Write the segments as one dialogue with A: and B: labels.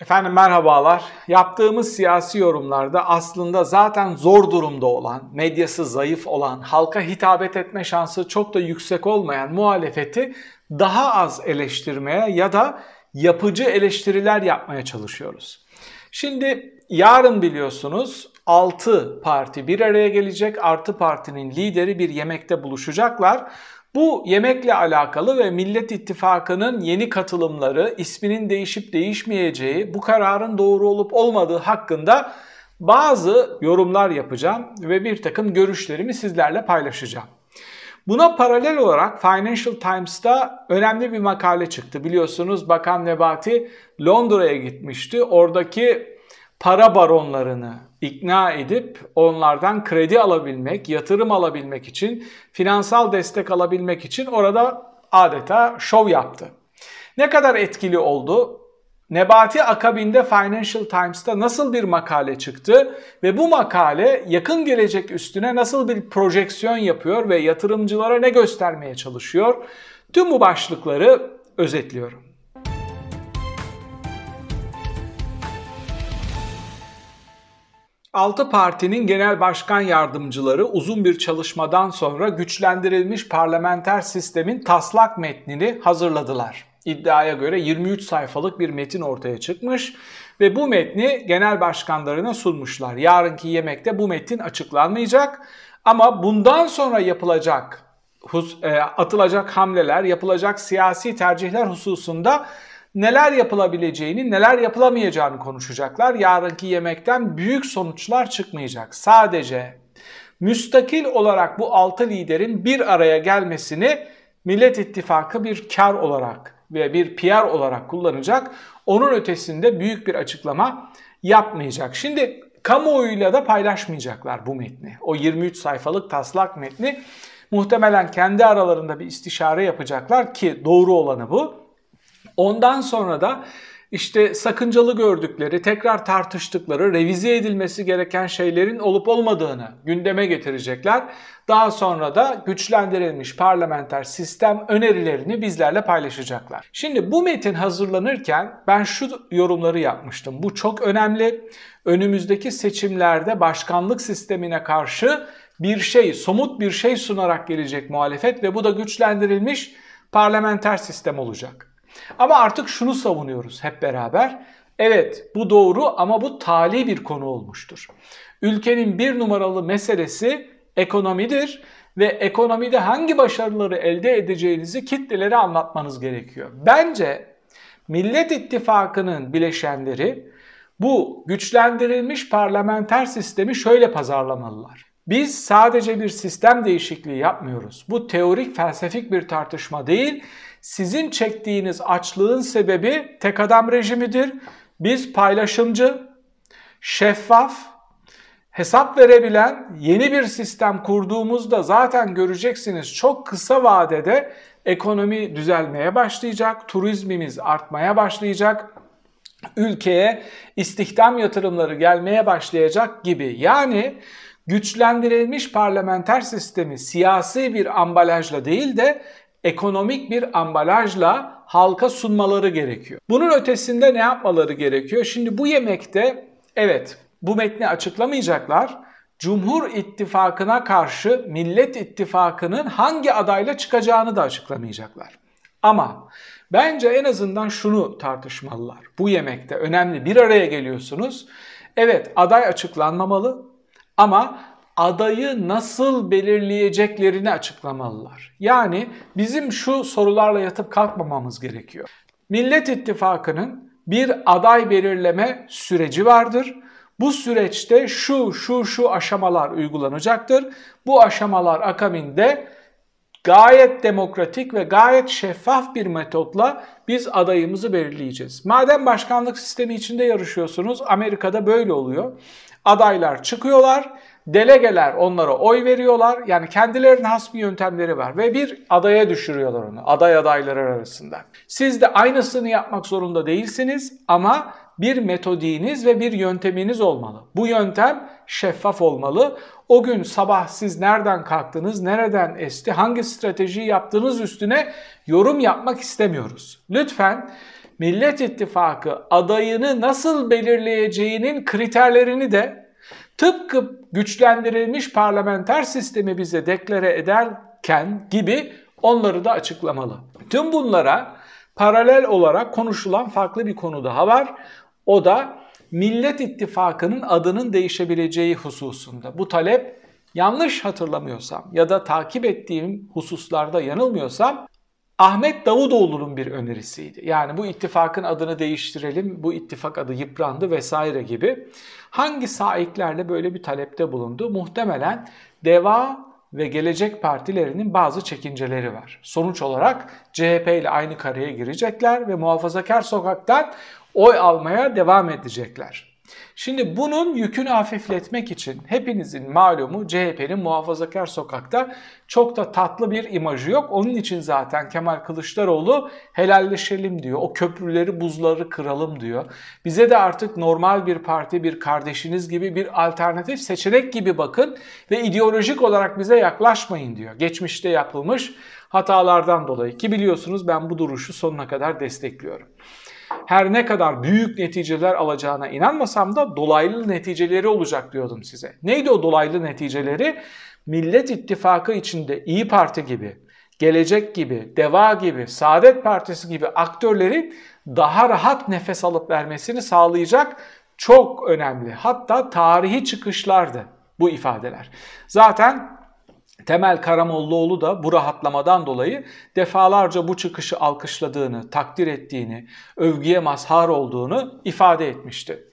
A: Efendim merhabalar. Yaptığımız siyasi yorumlarda aslında zaten zor durumda olan, medyası zayıf olan, halka hitabet etme şansı çok da yüksek olmayan muhalefeti daha az eleştirmeye ya da yapıcı eleştiriler yapmaya çalışıyoruz. Şimdi yarın biliyorsunuz 6 parti bir araya gelecek. Artı partinin lideri bir yemekte buluşacaklar. Bu yemekle alakalı ve Millet İttifakı'nın yeni katılımları, isminin değişip değişmeyeceği, bu kararın doğru olup olmadığı hakkında bazı yorumlar yapacağım ve bir takım görüşlerimi sizlerle paylaşacağım. Buna paralel olarak Financial Times'ta önemli bir makale çıktı. Biliyorsunuz Bakan Nebati Londra'ya gitmişti. Oradaki para baronlarını ikna edip onlardan kredi alabilmek, yatırım alabilmek için, finansal destek alabilmek için orada adeta şov yaptı. Ne kadar etkili oldu? Nebati akabinde Financial Times'ta nasıl bir makale çıktı ve bu makale yakın gelecek üstüne nasıl bir projeksiyon yapıyor ve yatırımcılara ne göstermeye çalışıyor? Tüm bu başlıkları özetliyorum. 6 partinin genel başkan yardımcıları uzun bir çalışmadan sonra güçlendirilmiş parlamenter sistemin taslak metnini hazırladılar. İddiaya göre 23 sayfalık bir metin ortaya çıkmış ve bu metni genel başkanlarına sunmuşlar. Yarınki yemekte bu metin açıklanmayacak ama bundan sonra yapılacak e, atılacak hamleler, yapılacak siyasi tercihler hususunda neler yapılabileceğini, neler yapılamayacağını konuşacaklar. Yarınki yemekten büyük sonuçlar çıkmayacak. Sadece müstakil olarak bu altı liderin bir araya gelmesini Millet İttifakı bir kar olarak ve bir PR olarak kullanacak. Onun ötesinde büyük bir açıklama yapmayacak. Şimdi kamuoyuyla da paylaşmayacaklar bu metni. O 23 sayfalık taslak metni muhtemelen kendi aralarında bir istişare yapacaklar ki doğru olanı bu. Ondan sonra da işte sakıncalı gördükleri, tekrar tartıştıkları, revize edilmesi gereken şeylerin olup olmadığını gündeme getirecekler. Daha sonra da güçlendirilmiş parlamenter sistem önerilerini bizlerle paylaşacaklar. Şimdi bu metin hazırlanırken ben şu yorumları yapmıştım. Bu çok önemli. Önümüzdeki seçimlerde başkanlık sistemine karşı bir şey, somut bir şey sunarak gelecek muhalefet ve bu da güçlendirilmiş parlamenter sistem olacak. Ama artık şunu savunuyoruz hep beraber. Evet bu doğru ama bu tali bir konu olmuştur. Ülkenin bir numaralı meselesi ekonomidir ve ekonomide hangi başarıları elde edeceğinizi kitlelere anlatmanız gerekiyor. Bence Millet İttifakı'nın bileşenleri bu güçlendirilmiş parlamenter sistemi şöyle pazarlamalılar. Biz sadece bir sistem değişikliği yapmıyoruz. Bu teorik felsefik bir tartışma değil sizin çektiğiniz açlığın sebebi tek adam rejimidir. Biz paylaşımcı, şeffaf, hesap verebilen yeni bir sistem kurduğumuzda zaten göreceksiniz çok kısa vadede ekonomi düzelmeye başlayacak, turizmimiz artmaya başlayacak, ülkeye istihdam yatırımları gelmeye başlayacak gibi. Yani güçlendirilmiş parlamenter sistemi siyasi bir ambalajla değil de ekonomik bir ambalajla halka sunmaları gerekiyor. Bunun ötesinde ne yapmaları gerekiyor? Şimdi bu yemekte evet bu metni açıklamayacaklar. Cumhur İttifakı'na karşı Millet İttifakı'nın hangi adayla çıkacağını da açıklamayacaklar. Ama bence en azından şunu tartışmalılar. Bu yemekte önemli bir araya geliyorsunuz. Evet aday açıklanmamalı ama adayı nasıl belirleyeceklerini açıklamalılar. Yani bizim şu sorularla yatıp kalkmamamız gerekiyor. Millet İttifakı'nın bir aday belirleme süreci vardır. Bu süreçte şu şu şu aşamalar uygulanacaktır. Bu aşamalar akabinde gayet demokratik ve gayet şeffaf bir metotla biz adayımızı belirleyeceğiz. Madem başkanlık sistemi içinde yarışıyorsunuz, Amerika'da böyle oluyor. Adaylar çıkıyorlar Delegeler onlara oy veriyorlar. Yani kendilerinin has bir yöntemleri var ve bir adaya düşürüyorlar onu. Aday adayları arasında. Siz de aynısını yapmak zorunda değilsiniz ama bir metodiğiniz ve bir yönteminiz olmalı. Bu yöntem şeffaf olmalı. O gün sabah siz nereden kalktınız, nereden esti, hangi stratejiyi yaptığınız üstüne yorum yapmak istemiyoruz. Lütfen Millet İttifakı adayını nasıl belirleyeceğinin kriterlerini de tıpkı güçlendirilmiş parlamenter sistemi bize deklare ederken gibi onları da açıklamalı. Tüm bunlara paralel olarak konuşulan farklı bir konu daha var. O da Millet İttifakı'nın adının değişebileceği hususunda. Bu talep yanlış hatırlamıyorsam ya da takip ettiğim hususlarda yanılmıyorsam Ahmet Davutoğlu'nun bir önerisiydi. Yani bu ittifakın adını değiştirelim, bu ittifak adı yıprandı vesaire gibi. Hangi saiklerle böyle bir talepte bulundu? Muhtemelen Deva ve Gelecek Partilerinin bazı çekinceleri var. Sonuç olarak CHP ile aynı kareye girecekler ve muhafazakar sokaktan oy almaya devam edecekler. Şimdi bunun yükünü hafifletmek için hepinizin malumu CHP'nin muhafazakar sokakta çok da tatlı bir imajı yok. Onun için zaten Kemal Kılıçdaroğlu helalleşelim diyor. O köprüleri buzları kıralım diyor. Bize de artık normal bir parti bir kardeşiniz gibi bir alternatif seçenek gibi bakın ve ideolojik olarak bize yaklaşmayın diyor. Geçmişte yapılmış hatalardan dolayı ki biliyorsunuz ben bu duruşu sonuna kadar destekliyorum her ne kadar büyük neticeler alacağına inanmasam da dolaylı neticeleri olacak diyordum size. Neydi o dolaylı neticeleri? Millet İttifakı içinde İyi Parti gibi, Gelecek gibi, Deva gibi, Saadet Partisi gibi aktörlerin daha rahat nefes alıp vermesini sağlayacak çok önemli. Hatta tarihi çıkışlardı bu ifadeler. Zaten Temel Karamollaoğlu da bu rahatlamadan dolayı defalarca bu çıkışı alkışladığını, takdir ettiğini, övgüye mazhar olduğunu ifade etmişti.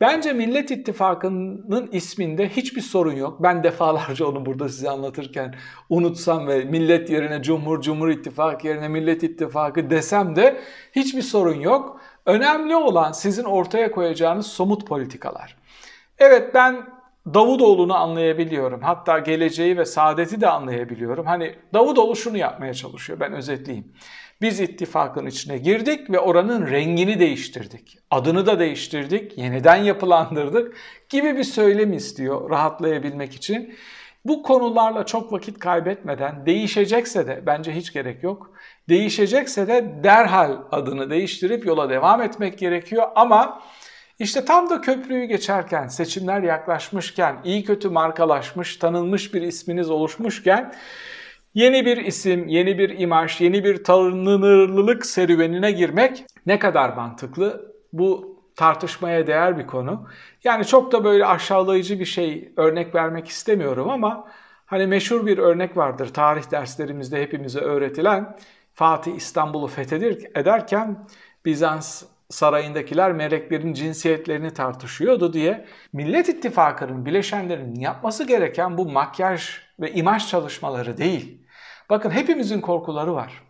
A: Bence Millet İttifakı'nın isminde hiçbir sorun yok. Ben defalarca onu burada size anlatırken unutsam ve millet yerine Cumhur, Cumhur İttifakı yerine Millet İttifakı desem de hiçbir sorun yok. Önemli olan sizin ortaya koyacağınız somut politikalar. Evet ben Davutoğlu'nu anlayabiliyorum. Hatta geleceği ve saadeti de anlayabiliyorum. Hani Davutoğlu şunu yapmaya çalışıyor. Ben özetleyeyim. Biz ittifakın içine girdik ve oranın rengini değiştirdik. Adını da değiştirdik, yeniden yapılandırdık gibi bir söylem istiyor rahatlayabilmek için. Bu konularla çok vakit kaybetmeden değişecekse de bence hiç gerek yok. Değişecekse de derhal adını değiştirip yola devam etmek gerekiyor ama işte tam da köprüyü geçerken, seçimler yaklaşmışken, iyi kötü markalaşmış, tanınmış bir isminiz oluşmuşken yeni bir isim, yeni bir imaj, yeni bir tanınırlılık serüvenine girmek ne kadar mantıklı? Bu tartışmaya değer bir konu. Yani çok da böyle aşağılayıcı bir şey örnek vermek istemiyorum ama hani meşhur bir örnek vardır tarih derslerimizde hepimize öğretilen. Fatih İstanbul'u fethedir ederken Bizans sarayındakiler meleklerin cinsiyetlerini tartışıyordu diye Millet İttifakı'nın bileşenlerinin yapması gereken bu makyaj ve imaj çalışmaları değil. Bakın hepimizin korkuları var.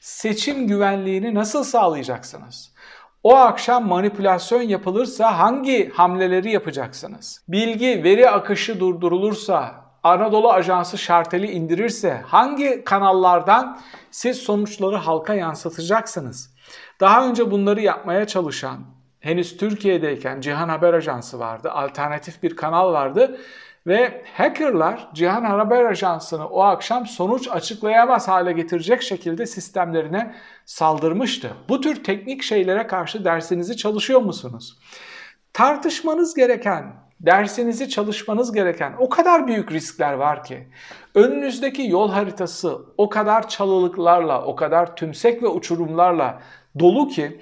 A: Seçim güvenliğini nasıl sağlayacaksınız? O akşam manipülasyon yapılırsa hangi hamleleri yapacaksınız? Bilgi, veri akışı durdurulursa, Anadolu Ajansı şarteli indirirse hangi kanallardan siz sonuçları halka yansıtacaksınız? Daha önce bunları yapmaya çalışan, henüz Türkiye'deyken Cihan Haber Ajansı vardı, alternatif bir kanal vardı ve hackerlar Cihan Haber Ajansı'nı o akşam sonuç açıklayamaz hale getirecek şekilde sistemlerine saldırmıştı. Bu tür teknik şeylere karşı dersinizi çalışıyor musunuz? Tartışmanız gereken, dersinizi çalışmanız gereken o kadar büyük riskler var ki. Önünüzdeki yol haritası o kadar çalılıklarla, o kadar tümsek ve uçurumlarla dolu ki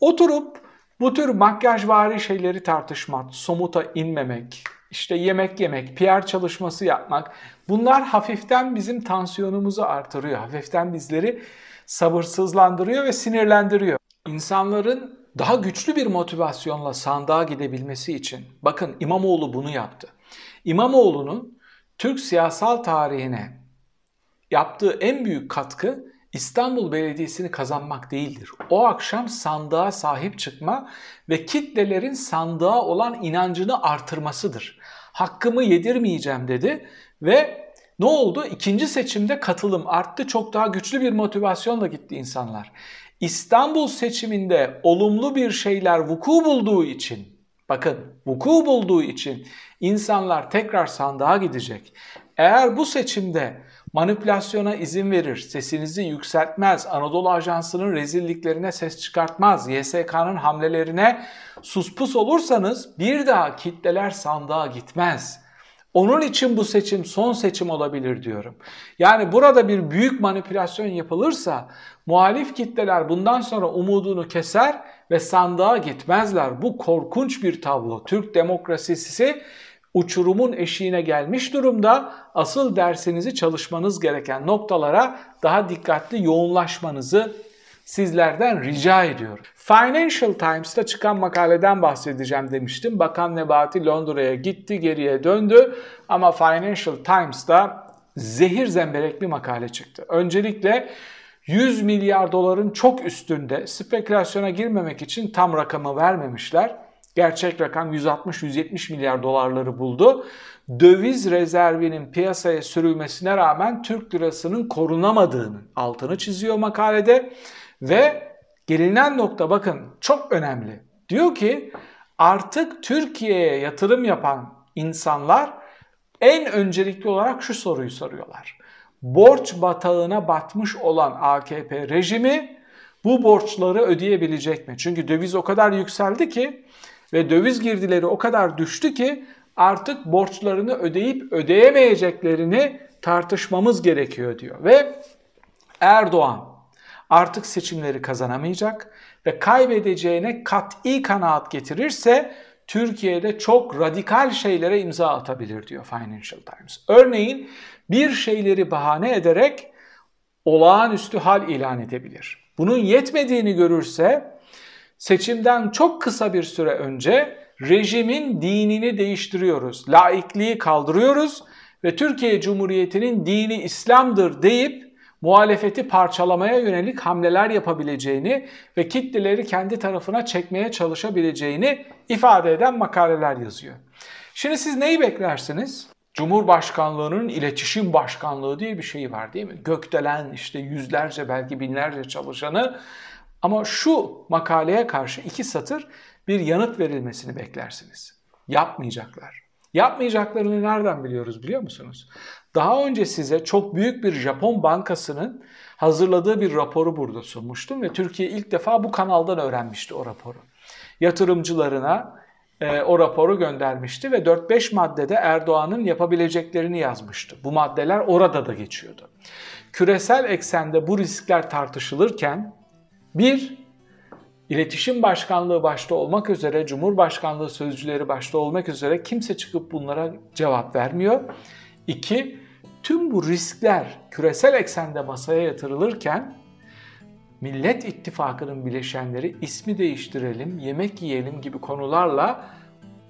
A: oturup bu tür makyajvari şeyleri tartışmak, somuta inmemek, işte yemek yemek, PR çalışması yapmak bunlar hafiften bizim tansiyonumuzu artırıyor. Hafiften bizleri sabırsızlandırıyor ve sinirlendiriyor. İnsanların daha güçlü bir motivasyonla sandığa gidebilmesi için bakın İmamoğlu bunu yaptı. İmamoğlu'nun Türk siyasal tarihine yaptığı en büyük katkı İstanbul Belediyesi'ni kazanmak değildir. O akşam sandığa sahip çıkma ve kitlelerin sandığa olan inancını artırmasıdır. Hakkımı yedirmeyeceğim dedi ve ne oldu? İkinci seçimde katılım arttı. Çok daha güçlü bir motivasyonla gitti insanlar. İstanbul seçiminde olumlu bir şeyler vuku bulduğu için, bakın vuku bulduğu için insanlar tekrar sandığa gidecek. Eğer bu seçimde manipülasyona izin verir, sesinizi yükseltmez, Anadolu Ajansı'nın rezilliklerine ses çıkartmaz, YSK'nın hamlelerine suspus olursanız bir daha kitleler sandığa gitmez. Onun için bu seçim son seçim olabilir diyorum. Yani burada bir büyük manipülasyon yapılırsa muhalif kitleler bundan sonra umudunu keser ve sandığa gitmezler. Bu korkunç bir tablo. Türk demokrasisi uçurumun eşiğine gelmiş durumda. Asıl dersinizi çalışmanız gereken noktalara daha dikkatli yoğunlaşmanızı sizlerden rica ediyorum. Financial Times'ta çıkan makaleden bahsedeceğim demiştim. Bakan Nebati Londra'ya gitti, geriye döndü ama Financial Times'ta zehir zemberek bir makale çıktı. Öncelikle 100 milyar doların çok üstünde spekülasyona girmemek için tam rakamı vermemişler. Gerçek rakam 160-170 milyar dolarları buldu. Döviz rezervinin piyasaya sürülmesine rağmen Türk lirasının korunamadığının altını çiziyor makalede. Ve gelinen nokta bakın çok önemli. Diyor ki artık Türkiye'ye yatırım yapan insanlar en öncelikli olarak şu soruyu soruyorlar. Borç batağına batmış olan AKP rejimi bu borçları ödeyebilecek mi? Çünkü döviz o kadar yükseldi ki ve döviz girdileri o kadar düştü ki artık borçlarını ödeyip ödeyemeyeceklerini tartışmamız gerekiyor diyor. Ve Erdoğan artık seçimleri kazanamayacak ve kaybedeceğine kat'i kanaat getirirse Türkiye'de çok radikal şeylere imza atabilir diyor Financial Times. Örneğin bir şeyleri bahane ederek olağanüstü hal ilan edebilir. Bunun yetmediğini görürse seçimden çok kısa bir süre önce rejimin dinini değiştiriyoruz, laikliği kaldırıyoruz ve Türkiye Cumhuriyeti'nin dini İslam'dır deyip muhalefeti parçalamaya yönelik hamleler yapabileceğini ve kitleleri kendi tarafına çekmeye çalışabileceğini ifade eden makaleler yazıyor. Şimdi siz neyi beklersiniz? Cumhurbaşkanlığının iletişim başkanlığı diye bir şey var değil mi? Gökdelen işte yüzlerce belki binlerce çalışanı ama şu makaleye karşı iki satır bir yanıt verilmesini beklersiniz. Yapmayacaklar. Yapmayacaklarını nereden biliyoruz biliyor musunuz? Daha önce size çok büyük bir Japon bankasının hazırladığı bir raporu burada sunmuştum ve Türkiye ilk defa bu kanaldan öğrenmişti o raporu. Yatırımcılarına e, o raporu göndermişti ve 4-5 maddede Erdoğan'ın yapabileceklerini yazmıştı. Bu maddeler orada da geçiyordu. Küresel eksende bu riskler tartışılırken bir, İletişim Başkanlığı başta olmak üzere, Cumhurbaşkanlığı sözcüleri başta olmak üzere kimse çıkıp bunlara cevap vermiyor. İki, tüm bu riskler küresel eksende masaya yatırılırken Millet İttifakı'nın bileşenleri ismi değiştirelim, yemek yiyelim gibi konularla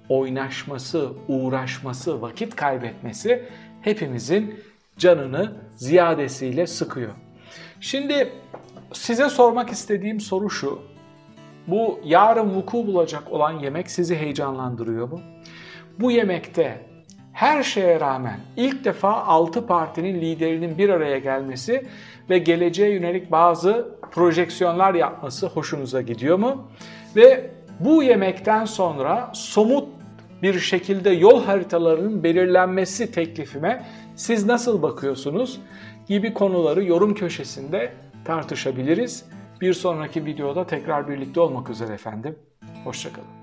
A: oynaşması, uğraşması, vakit kaybetmesi hepimizin canını ziyadesiyle sıkıyor. Şimdi size sormak istediğim soru şu. Bu yarın vuku bulacak olan yemek sizi heyecanlandırıyor mu? Bu yemekte her şeye rağmen ilk defa 6 partinin liderinin bir araya gelmesi ve geleceğe yönelik bazı projeksiyonlar yapması hoşunuza gidiyor mu? Ve bu yemekten sonra somut bir şekilde yol haritalarının belirlenmesi teklifime siz nasıl bakıyorsunuz gibi konuları yorum köşesinde tartışabiliriz. Bir sonraki videoda tekrar birlikte olmak üzere efendim. Hoşçakalın.